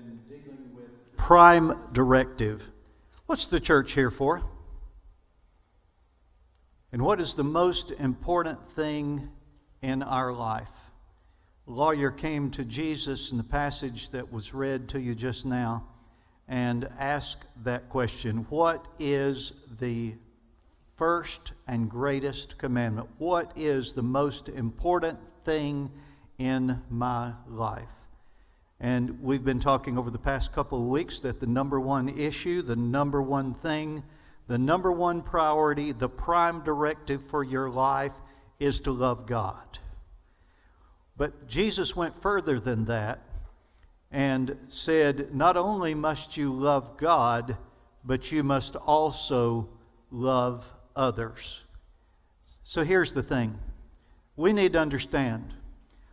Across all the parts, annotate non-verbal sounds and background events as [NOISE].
been dealing with prime directive. What's the church here for? And what is the most important thing in our life? Lawyer came to Jesus in the passage that was read to you just now and asked that question What is the first and greatest commandment? What is the most important thing in my life? And we've been talking over the past couple of weeks that the number one issue, the number one thing, the number one priority, the prime directive for your life is to love God. But Jesus went further than that and said, Not only must you love God, but you must also love others. So here's the thing we need to understand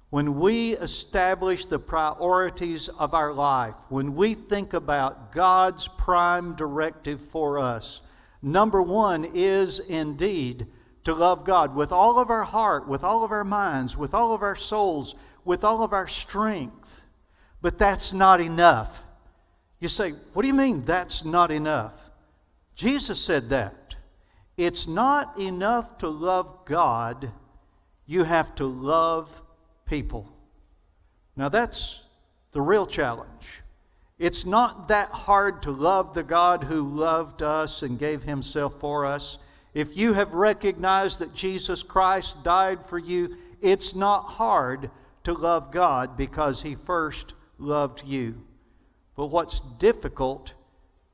when we establish the priorities of our life, when we think about God's prime directive for us, number one is indeed to love God with all of our heart, with all of our minds, with all of our souls, with all of our strength. But that's not enough. You say, what do you mean that's not enough? Jesus said that. It's not enough to love God, you have to love people. Now, that's the real challenge. It's not that hard to love the God who loved us and gave himself for us. If you have recognized that Jesus Christ died for you, it's not hard to love God because he first loved you. But what's difficult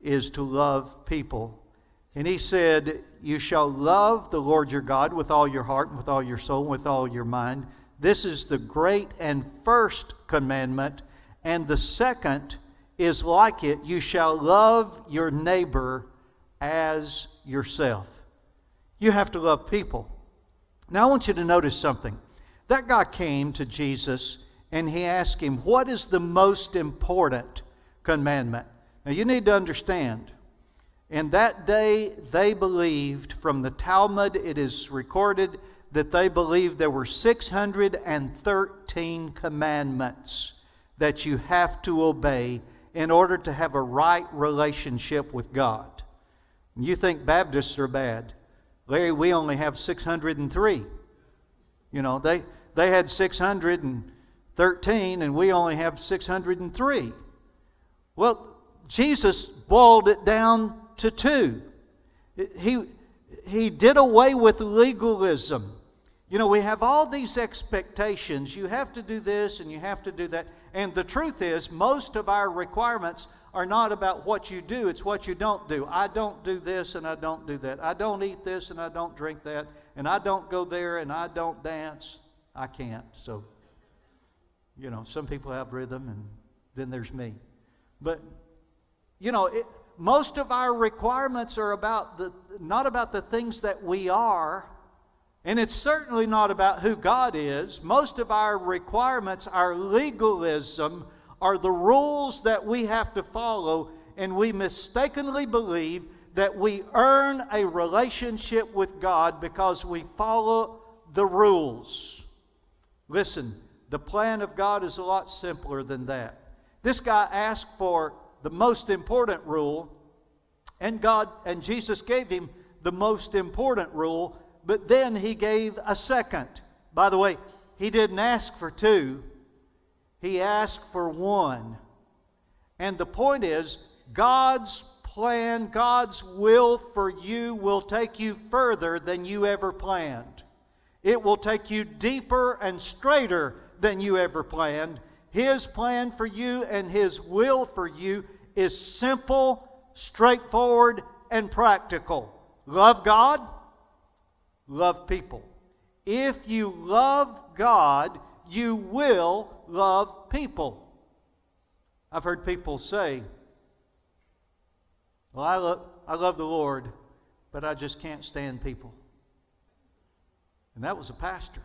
is to love people. And he said, You shall love the Lord your God with all your heart, and with all your soul, and with all your mind. This is the great and first commandment. And the second is like it you shall love your neighbor as yourself. You have to love people. Now, I want you to notice something. That guy came to Jesus and he asked him, What is the most important commandment? Now, you need to understand. In that day, they believed, from the Talmud, it is recorded that they believed there were 613 commandments that you have to obey in order to have a right relationship with God. You think Baptists are bad. Larry, we only have 603. You know, they, they had 613 and we only have 603. Well, Jesus boiled it down to two. He, he did away with legalism. You know, we have all these expectations. You have to do this and you have to do that. And the truth is, most of our requirements are not about what you do, it's what you don't do. I don't do this and I don't do that. I don't eat this and I don't drink that. And I don't go there and I don't dance. I can't. So, you know, some people have rhythm and then there's me. But, you know, it, most of our requirements are about the, not about the things that we are, and it's certainly not about who God is. Most of our requirements, our legalism, are the rules that we have to follow, and we mistakenly believe that we earn a relationship with God because we follow the rules. Listen, the plan of God is a lot simpler than that. This guy asked for the most important rule, and God and Jesus gave him the most important rule, but then he gave a second. By the way, he didn't ask for two, he asked for one. And the point is, God's plan, God's will for you will take you further than you ever planned. It will take you deeper and straighter than you ever planned. His plan for you and His will for you is simple, straightforward, and practical. Love God, love people. If you love God, you will love people. I've heard people say, Well, I love, I love the Lord, but I just can't stand people. And that was a pastor.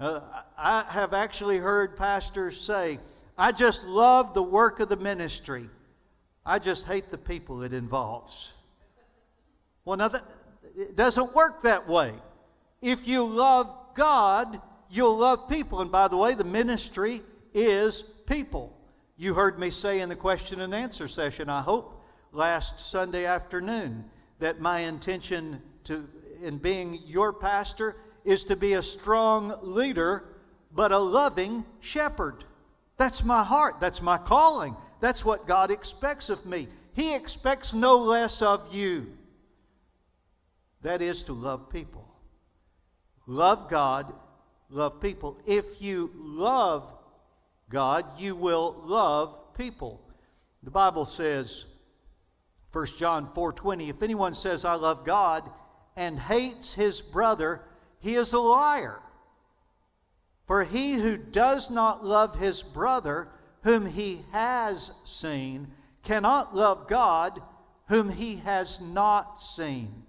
Uh, I have actually heard pastors say, I just love the work of the ministry. I just hate the people it involves. Well, now that, it doesn't work that way. If you love God, you'll love people. And by the way, the ministry is people. You heard me say in the question and answer session, I hope, last Sunday afternoon, that my intention to, in being your pastor is to be a strong leader, but a loving shepherd. That's my heart. That's my calling. That's what God expects of me. He expects no less of you. That is to love people. Love God, love people. If you love God, you will love people. The Bible says, 1 John 4:20, if anyone says I love God and hates his brother, he is a liar. For he who does not love his brother, whom he has seen, cannot love God, whom he has not seen.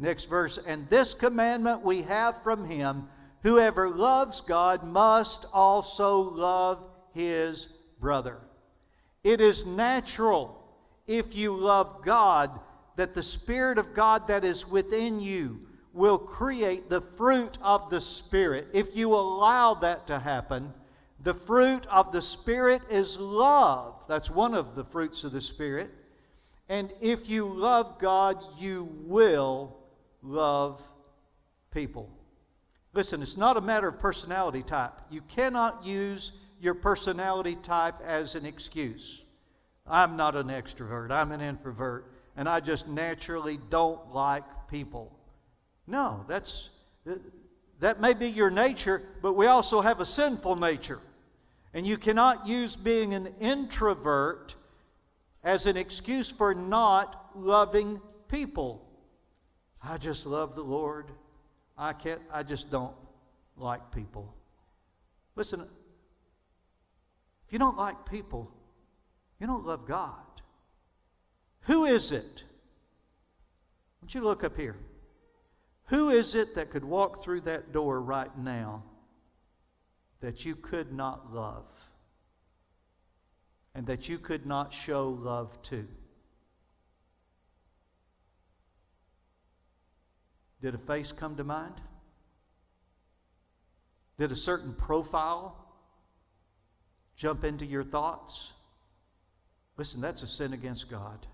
Next verse, and this commandment we have from him whoever loves God must also love his brother. It is natural if you love God that the Spirit of God that is within you will create the fruit of the Spirit. If you allow that to happen, the fruit of the Spirit is love. That's one of the fruits of the Spirit. And if you love God, you will love people. Listen, it's not a matter of personality type. You cannot use your personality type as an excuse. I'm not an extrovert, I'm an introvert, and I just naturally don't like people. No, that's that may be your nature, but we also have a sinful nature. And you cannot use being an introvert as an excuse for not loving people. I just love the Lord. I can't I just don't like people. Listen, if you don't like people, you don't love God. Who is it? Want you look up here. Who is it that could walk through that door right now that you could not love and that you could not show love to? Did a face come to mind? Did a certain profile jump into your thoughts? Listen, that's a sin against God.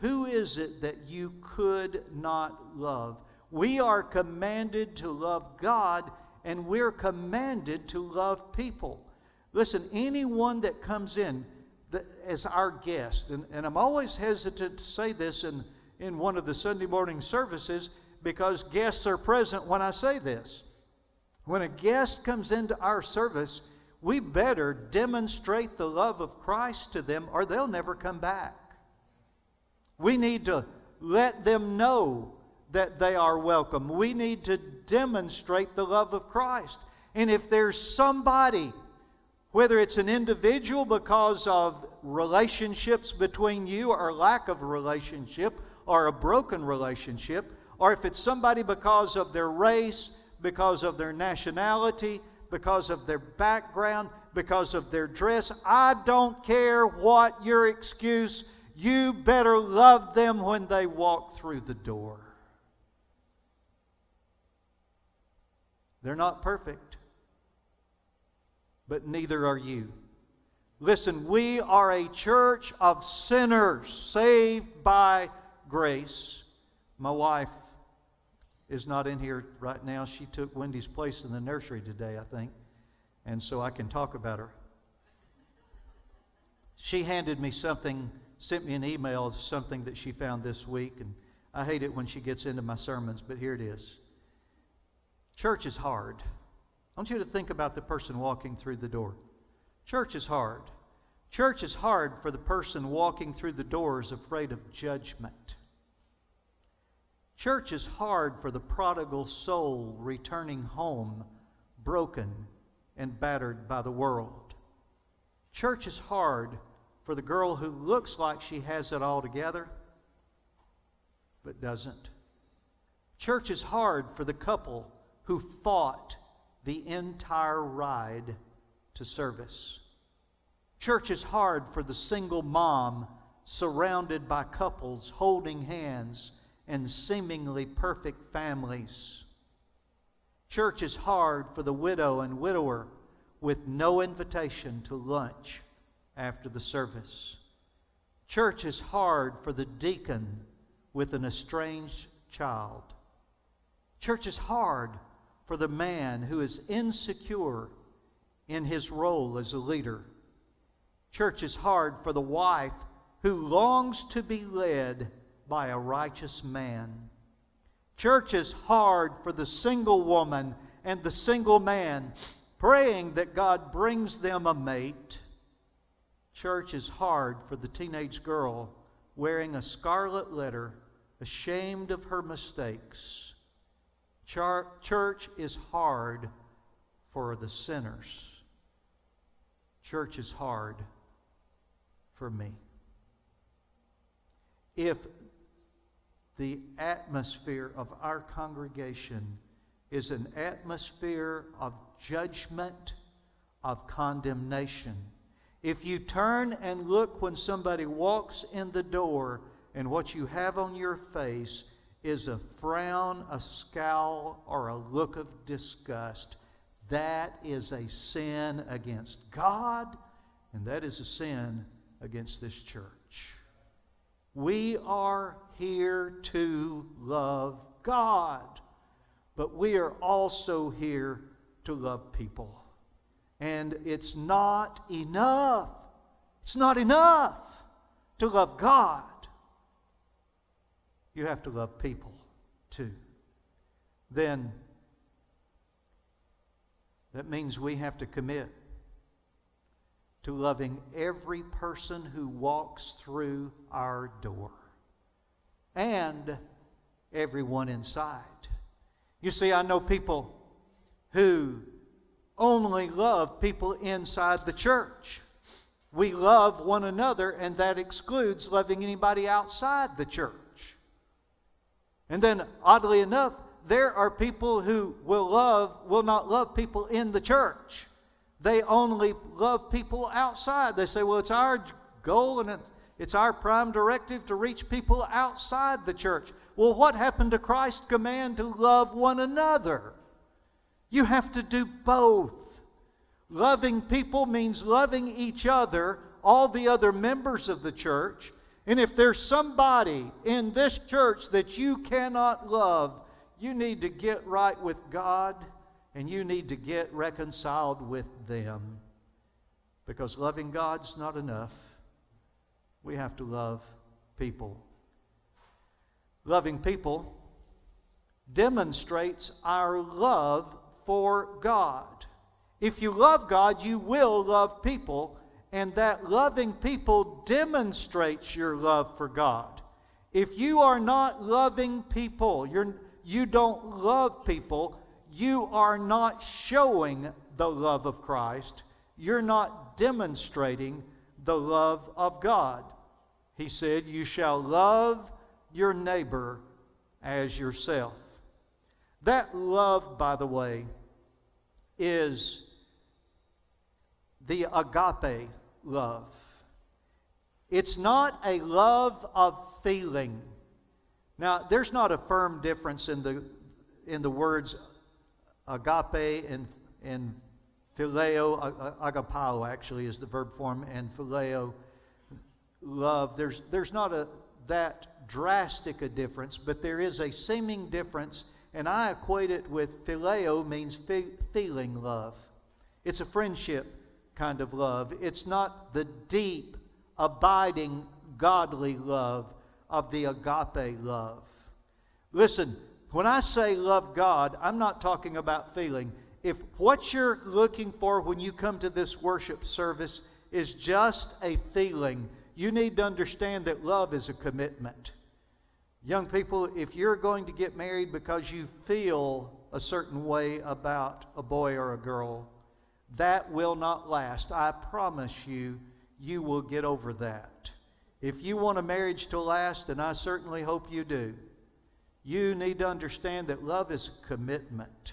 Who is it that you could not love? We are commanded to love God and we're commanded to love people. Listen, anyone that comes in as our guest, and, and I'm always hesitant to say this in, in one of the Sunday morning services because guests are present when I say this. When a guest comes into our service, we better demonstrate the love of Christ to them or they'll never come back. We need to let them know that they are welcome. We need to demonstrate the love of Christ. And if there's somebody, whether it's an individual because of relationships between you or lack of relationship or a broken relationship, or if it's somebody because of their race, because of their nationality, because of their background, because of their dress. I don't care what your excuse. You better love them when they walk through the door. They're not perfect, but neither are you. Listen, we are a church of sinners saved by grace. My wife is not in here right now. She took Wendy's place in the nursery today, I think, and so I can talk about her. She handed me something, sent me an email of something that she found this week, and I hate it when she gets into my sermons, but here it is. Church is hard. I want you to think about the person walking through the door. Church is hard. Church is hard for the person walking through the doors afraid of judgment. Church is hard for the prodigal soul returning home broken and battered by the world. Church is hard for the girl who looks like she has it all together but doesn't. Church is hard for the couple who fought the entire ride to service. Church is hard for the single mom surrounded by couples holding hands and seemingly perfect families. Church is hard for the widow and widower with no invitation to lunch after the service. Church is hard for the deacon with an estranged child. Church is hard for the man who is insecure in his role as a leader. Church is hard for the wife who longs to be led by a righteous man. Church is hard for the single woman and the single man praying that God brings them a mate. Church is hard for the teenage girl wearing a scarlet letter, ashamed of her mistakes. Church is hard for the sinners. Church is hard for me. If the atmosphere of our congregation is an atmosphere of judgment, of condemnation, if you turn and look when somebody walks in the door and what you have on your face is a frown, a scowl, or a look of disgust, that is a sin against God, and that is a sin against this church. We are here to love God, but we are also here to love people. And it's not enough. It's not enough to love God. You have to love people too. Then that means we have to commit to loving every person who walks through our door and everyone inside. You see, I know people who only love people inside the church. We love one another, and that excludes loving anybody outside the church. And then, oddly enough, there are people who will love, will not love people in the church. They only love people outside. They say, well, it's our goal and it's our prime directive to reach people outside the church. Well, what happened to Christ's command to love one another? You have to do both. Loving people means loving each other, all the other members of the church. And if there's somebody in this church that you cannot love, you need to get right with God and you need to get reconciled with them. Because loving God's not enough. We have to love people. Loving people demonstrates our love for God. If you love God, you will love people, and that loving people demonstrates your love for God. If you are not loving people, you're, you don't love people, you are not showing the love of Christ. You're not demonstrating the love of God. He said, You shall love your neighbor as yourself. That love, by the way, is the agape love. It's not a love of feeling. Now, there's not a firm difference in the, in the words agape and, and phileo. Agapao actually is the verb form, and phileo, love. There's, there's not a, that drastic a difference, but there is a seeming difference, and I equate it with phileo means fe- feeling love. It's a friendship kind of love. It's not the deep, abiding, godly love of the agape love. Listen, when I say love God, I'm not talking about feeling. If what you're looking for when you come to this worship service is just a feeling, you need to understand that love is a commitment. Young people, if you're going to get married because you feel a certain way about a boy or a girl, that will not last. I promise you, you will get over that. If you want a marriage to last, and I certainly hope you do, you need to understand that love is commitment.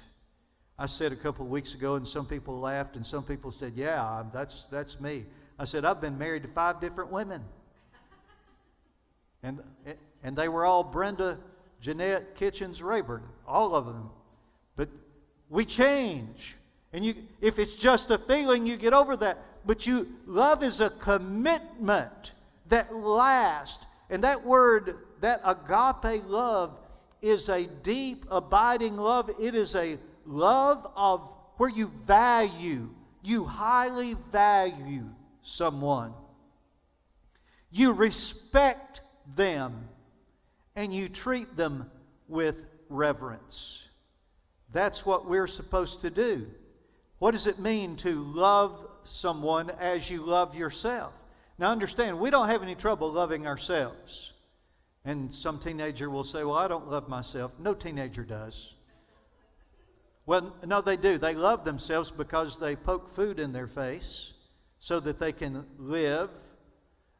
I said a couple of weeks ago, and some people laughed, and some people said, Yeah, that's, that's me. I said, I've been married to five different women. And, and they were all Brenda, Jeanette, Kitchens, Rayburn, all of them. But we change. And you, if it's just a feeling, you get over that. But you, love is a commitment that lasts. And that word, that agape love, is a deep, abiding love. It is a love of where you value, you highly value someone. You respect them and you treat them with reverence. That's what we're supposed to do. What does it mean to love someone as you love yourself? Now, understand, we don't have any trouble loving ourselves. And some teenager will say, Well, I don't love myself. No teenager does. Well, no, they do. They love themselves because they poke food in their face so that they can live.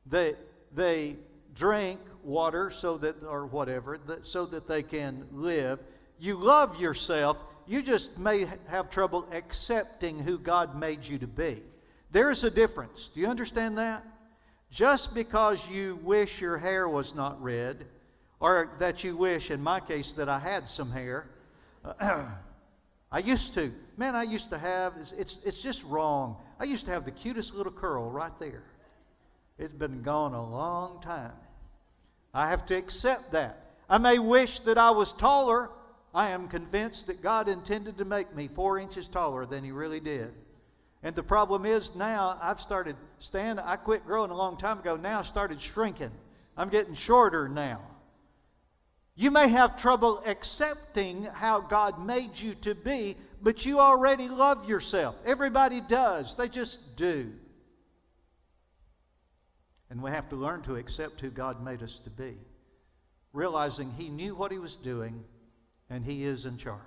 They, they drink water so that, or whatever, that, so that they can live. You love yourself. You just may have trouble accepting who God made you to be. There's a difference. Do you understand that? Just because you wish your hair was not red, or that you wish, in my case, that I had some hair. [CLEARS THROAT] I used to. Man, I used to have, it's, it's, it's just wrong. I used to have the cutest little curl right there. It's been gone a long time. I have to accept that. I may wish that I was taller. I am convinced that God intended to make me four inches taller than He really did. And the problem is now I've started standing. I quit growing a long time ago. Now I started shrinking. I'm getting shorter now. You may have trouble accepting how God made you to be, but you already love yourself. Everybody does, they just do. And we have to learn to accept who God made us to be, realizing He knew what He was doing and He is in charge.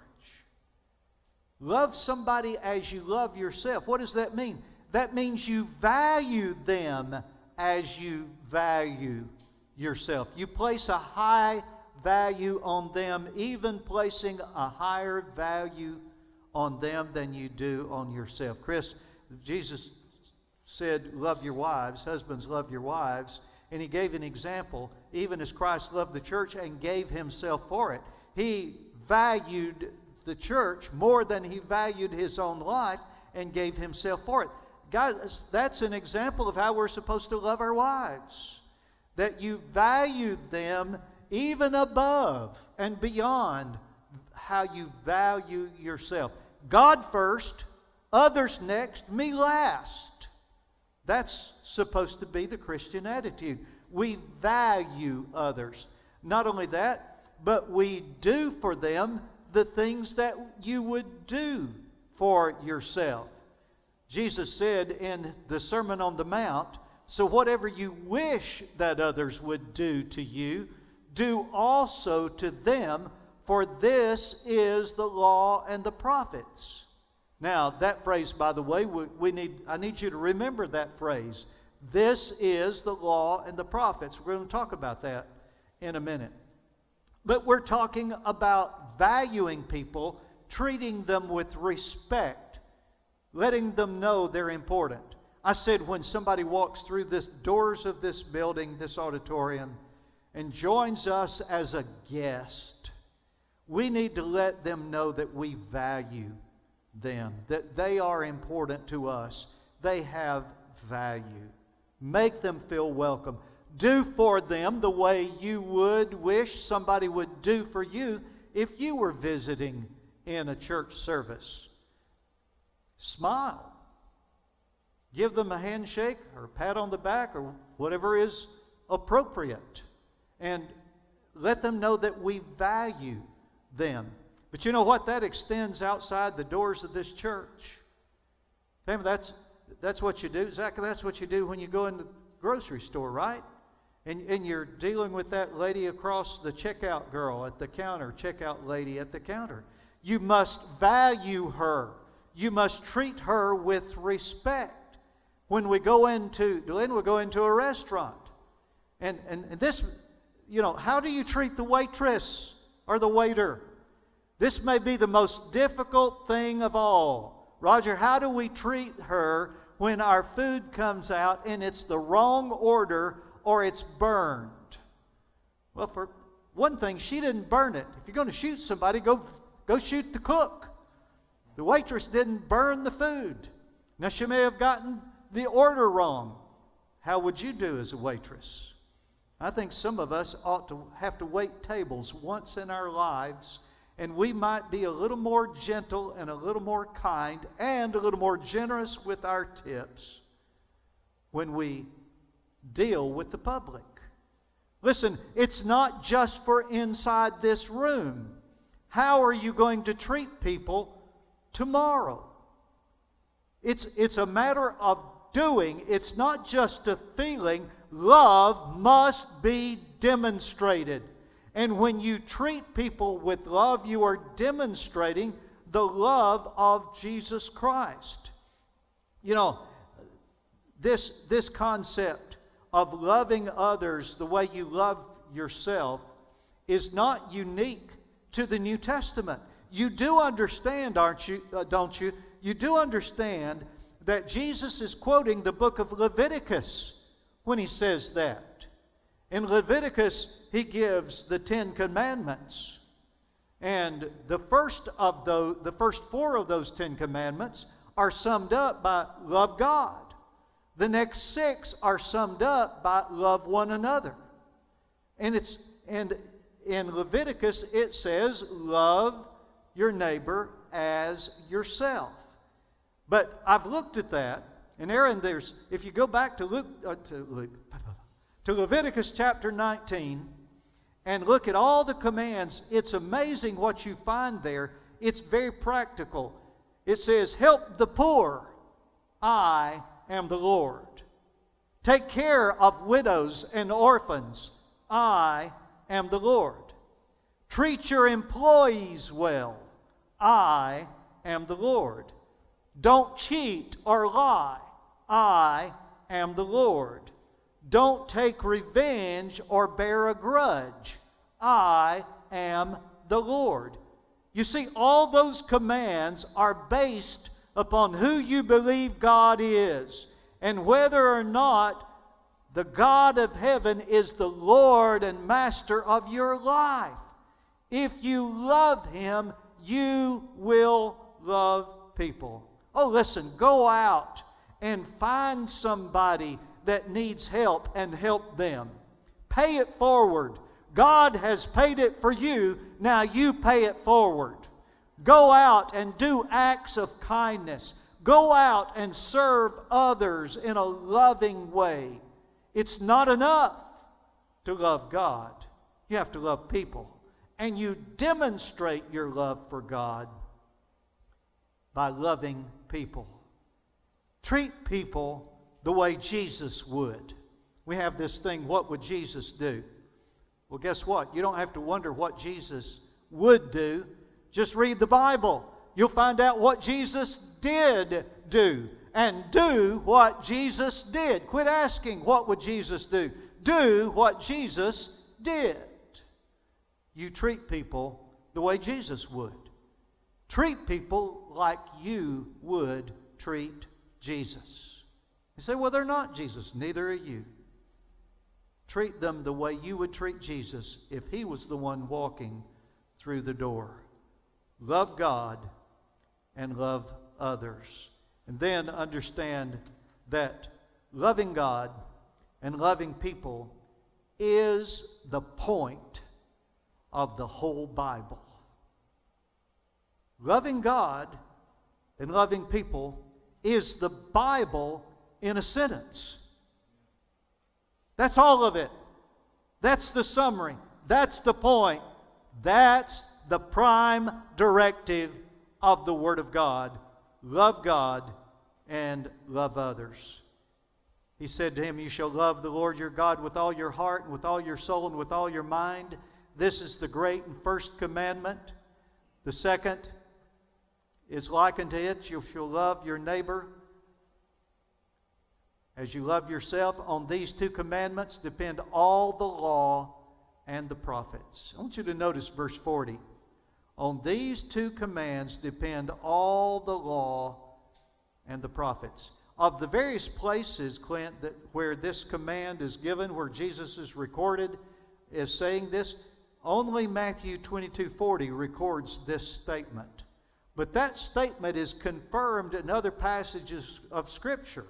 Love somebody as you love yourself. What does that mean? That means you value them as you value yourself. You place a high value on them, even placing a higher value on them than you do on yourself. Chris, Jesus said, Love your wives, husbands, love your wives. And he gave an example, even as Christ loved the church and gave himself for it. He valued the church more than he valued his own life and gave himself for it. Guys, that's an example of how we're supposed to love our wives. That you value them even above and beyond how you value yourself. God first, others next, me last. That's supposed to be the Christian attitude. We value others. Not only that, but we do for them the things that you would do for yourself. Jesus said in the Sermon on the Mount, So whatever you wish that others would do to you, do also to them, for this is the law and the prophets. Now, that phrase, by the way, we, we, need, I need you to remember that phrase. This is the law and the prophets. We're going to talk about that in a minute. But we're talking about valuing people, treating them with respect, letting them know they're important. I said when somebody walks through the doors of this building, this auditorium, and joins us as a guest, we need to let them know that we value them, that they are important to us. They have value. Make them feel welcome. Do for them the way you would wish somebody would do for you if you were visiting in a church service. Smile. Give them a handshake or a pat on the back or whatever is appropriate and let them know that we value them. But you know what? That extends outside the doors of this church. Family, that's, that's what you do. Zach, that's what you do when you go in the grocery store, right? And, and you're dealing with that lady across the checkout girl at the counter, checkout lady at the counter. You must value her. You must treat her with respect. When we go into, Lynn, we go into a restaurant. And, and, and this you know, how do you treat the waitress or the waiter? This may be the most difficult thing of all. Roger, how do we treat her when our food comes out and it's the wrong order or it's burned? Well, for one thing, she didn't burn it. If you're going to shoot somebody, go, go shoot the cook. The waitress didn't burn the food. Now, she may have gotten the order wrong. How would you do as a waitress? I think some of us ought to have to wait tables once in our lives, and we might be a little more gentle and a little more kind and a little more generous with our tips when we deal with the public. Listen, it's not just for inside this room. How are you going to treat people tomorrow? It's, it's a matter of doing, it's not just a feeling. Love must be demonstrated. And when you treat people with love, you are demonstrating the love of Jesus Christ. You know, this, this concept of loving others the way you love yourself is not unique to the New Testament. You do understand, aren't you? Uh, don't you? You do understand that Jesus is quoting the book of Leviticus when he says that. In Leviticus, he gives the Ten Commandments. And the first of those, the first four of those Ten Commandments are summed up by love God. The next six are summed up by love one another. And it's and in Leviticus it says love your neighbor as yourself. But I've looked at that, and Aaron, there's if you go back to Luke uh, to Luke to Leviticus chapter 19 and look at all the commands, it's amazing what you find there. It's very practical. It says, "Help the poor. I am the Lord. Take care of widows and orphans. I am the Lord. Treat your employees well. I am the Lord. Don't cheat or lie. I am the Lord. Don't take revenge or bear a grudge. I am the Lord. You see, all those commands are based upon who you believe God is and whether or not the God of heaven is the Lord and Master of your life. If you love Him, you will love people. Oh, listen, go out and find somebody that needs help and help them. Pay it forward. God has paid it for you, now you pay it forward. Go out and do acts of kindness. Go out and serve others in a loving way. It's not enough to love God, you have to love people. And you demonstrate your love for God by loving people. Treat people the way Jesus would. We have this thing, what would Jesus do? Well, guess what? You don't have to wonder what Jesus would do. Just read the Bible. You'll find out what Jesus did do and do what Jesus did. Quit asking, what would Jesus do? Do what Jesus did. You treat people the way Jesus would. Treat people like you would treat Jesus. You say, well, they're not Jesus. Neither are you. Treat them the way you would treat Jesus if he was the one walking through the door love God and love others. And then understand that loving God and loving people is the point of the whole Bible. Loving God and loving people is the Bible in a sentence. That's all of it. That's the summary. That's the point. That's the prime directive of the Word of God love God and love others. He said to him, You shall love the Lord your God with all your heart and with all your soul and with all your mind. This is the great and first commandment. The second is like unto it, you shall love your neighbor as you love yourself. On these two commandments depend all the law and the prophets. I want you to notice verse 40. On these two commands depend all the law and the prophets. Of the various places, Clint, that, where this command is given, where Jesus is recorded as saying this, only Matthew 22 40 records this statement. But that statement is confirmed in other passages of Scripture.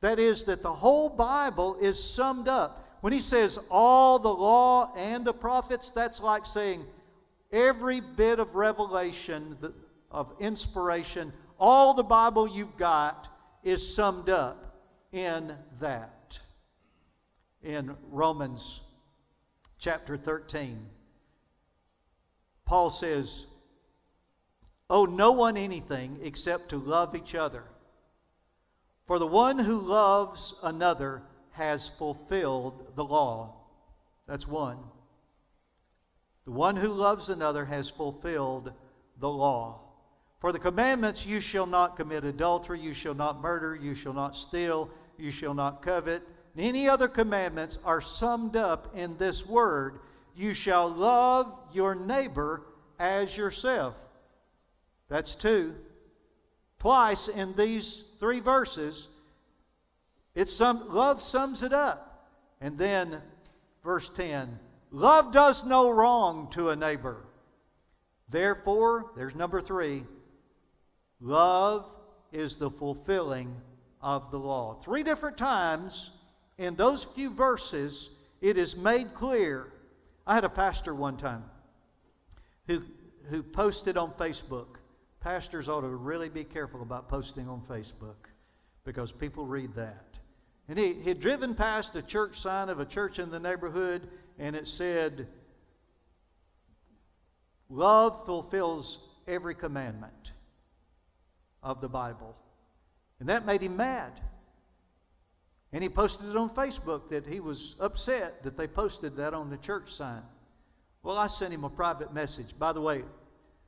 That is, that the whole Bible is summed up. When he says all the law and the prophets, that's like saying every bit of revelation, of inspiration, all the Bible you've got is summed up in that. In Romans chapter 13, Paul says, Owe no one anything except to love each other. For the one who loves another has fulfilled the law. That's one. The one who loves another has fulfilled the law. For the commandments, you shall not commit adultery, you shall not murder, you shall not steal, you shall not covet. Any other commandments are summed up in this word you shall love your neighbor as yourself. That's two. Twice in these three verses, some, love sums it up. And then, verse 10 love does no wrong to a neighbor. Therefore, there's number three love is the fulfilling of the law. Three different times in those few verses, it is made clear. I had a pastor one time who, who posted on Facebook. Pastors ought to really be careful about posting on Facebook because people read that. And he had driven past a church sign of a church in the neighborhood, and it said, Love fulfills every commandment of the Bible. And that made him mad. And he posted it on Facebook that he was upset that they posted that on the church sign. Well, I sent him a private message. By the way,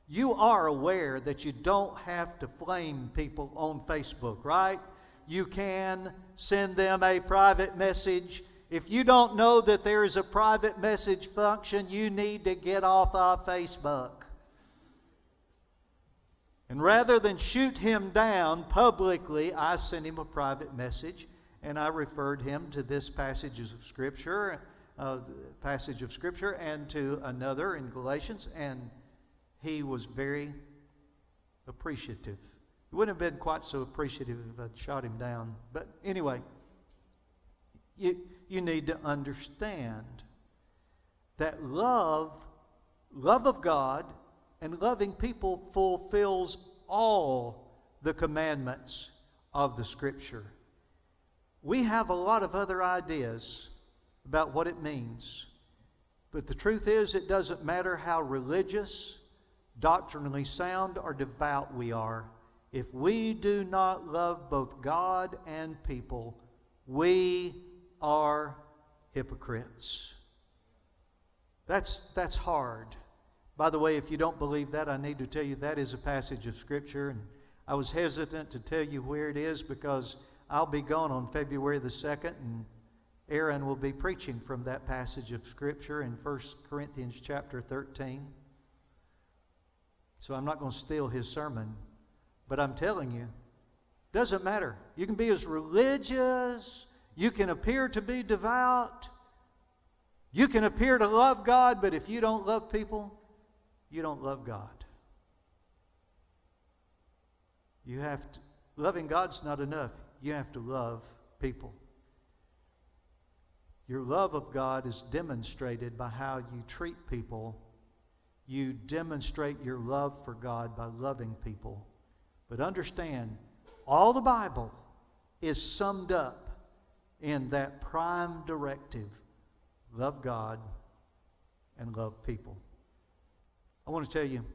you are aware that you don't have to flame people on Facebook, right? you can send them a private message. If you don't know that there is a private message function, you need to get off of Facebook. And rather than shoot him down publicly, I sent him a private message and I referred him to this passage of Scripture, uh, passage of Scripture, and to another in Galatians, and he was very appreciative. He wouldn't have been quite so appreciative if I'd shot him down. But anyway, you, you need to understand that love, love of God, and loving people fulfills all the commandments of the Scripture. We have a lot of other ideas about what it means. But the truth is, it doesn't matter how religious, doctrinally sound, or devout we are if we do not love both God and people, we are hypocrites. That's, that's hard. By the way, if you don't believe that, I need to tell you that is a passage of Scripture. And I was hesitant to tell you where it is because I'll be gone on February the 2nd, and Aaron will be preaching from that passage of Scripture in 1 Corinthians chapter 13. So I'm not going to steal his sermon. But I'm telling you, doesn't matter. You can be as religious, you can appear to be devout, you can appear to love God, but if you don't love people, you don't love God. You have to, loving God's not enough. You have to love people. Your love of God is demonstrated by how you treat people. You demonstrate your love for God by loving people. But understand, all the Bible is summed up in that prime directive love God and love people. I want to tell you,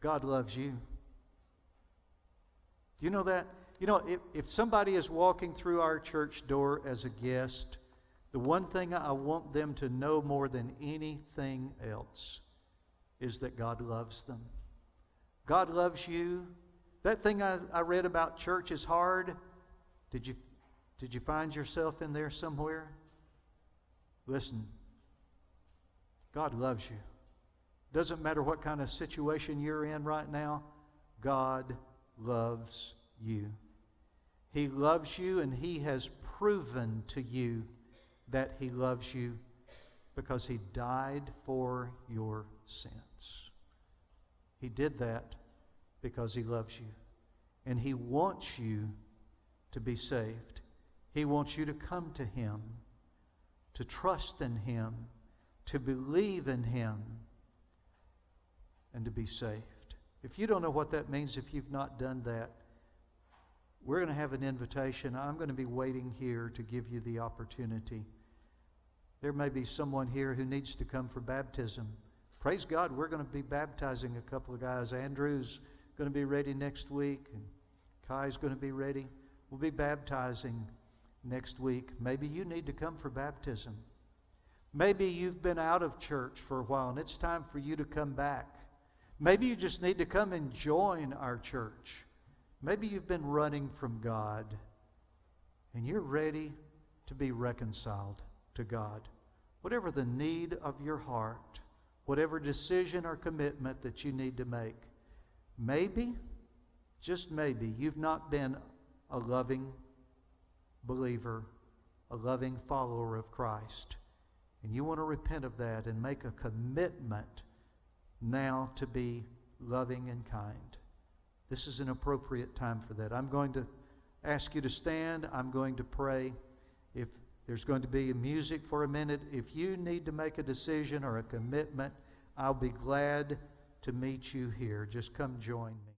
God loves you. Do you know that? You know, if, if somebody is walking through our church door as a guest, the one thing I want them to know more than anything else is that God loves them. God loves you. That thing I, I read about church is hard. Did you, did you find yourself in there somewhere? Listen, God loves you. Doesn't matter what kind of situation you're in right now, God loves you. He loves you, and He has proven to you that He loves you because He died for your sins. He did that because He loves you. And He wants you to be saved. He wants you to come to Him, to trust in Him, to believe in Him, and to be saved. If you don't know what that means, if you've not done that, we're going to have an invitation. I'm going to be waiting here to give you the opportunity. There may be someone here who needs to come for baptism. Praise God, we're going to be baptizing a couple of guys. Andrew's going to be ready next week, and Kai's going to be ready. We'll be baptizing next week. Maybe you need to come for baptism. Maybe you've been out of church for a while and it's time for you to come back. Maybe you just need to come and join our church. Maybe you've been running from God and you're ready to be reconciled to God. Whatever the need of your heart, whatever decision or commitment that you need to make, maybe, just maybe, you've not been a loving believer, a loving follower of Christ. And you want to repent of that and make a commitment now to be loving and kind. This is an appropriate time for that. I'm going to ask you to stand. I'm going to pray. If there's going to be music for a minute, if you need to make a decision or a commitment, I'll be glad to meet you here. Just come join me.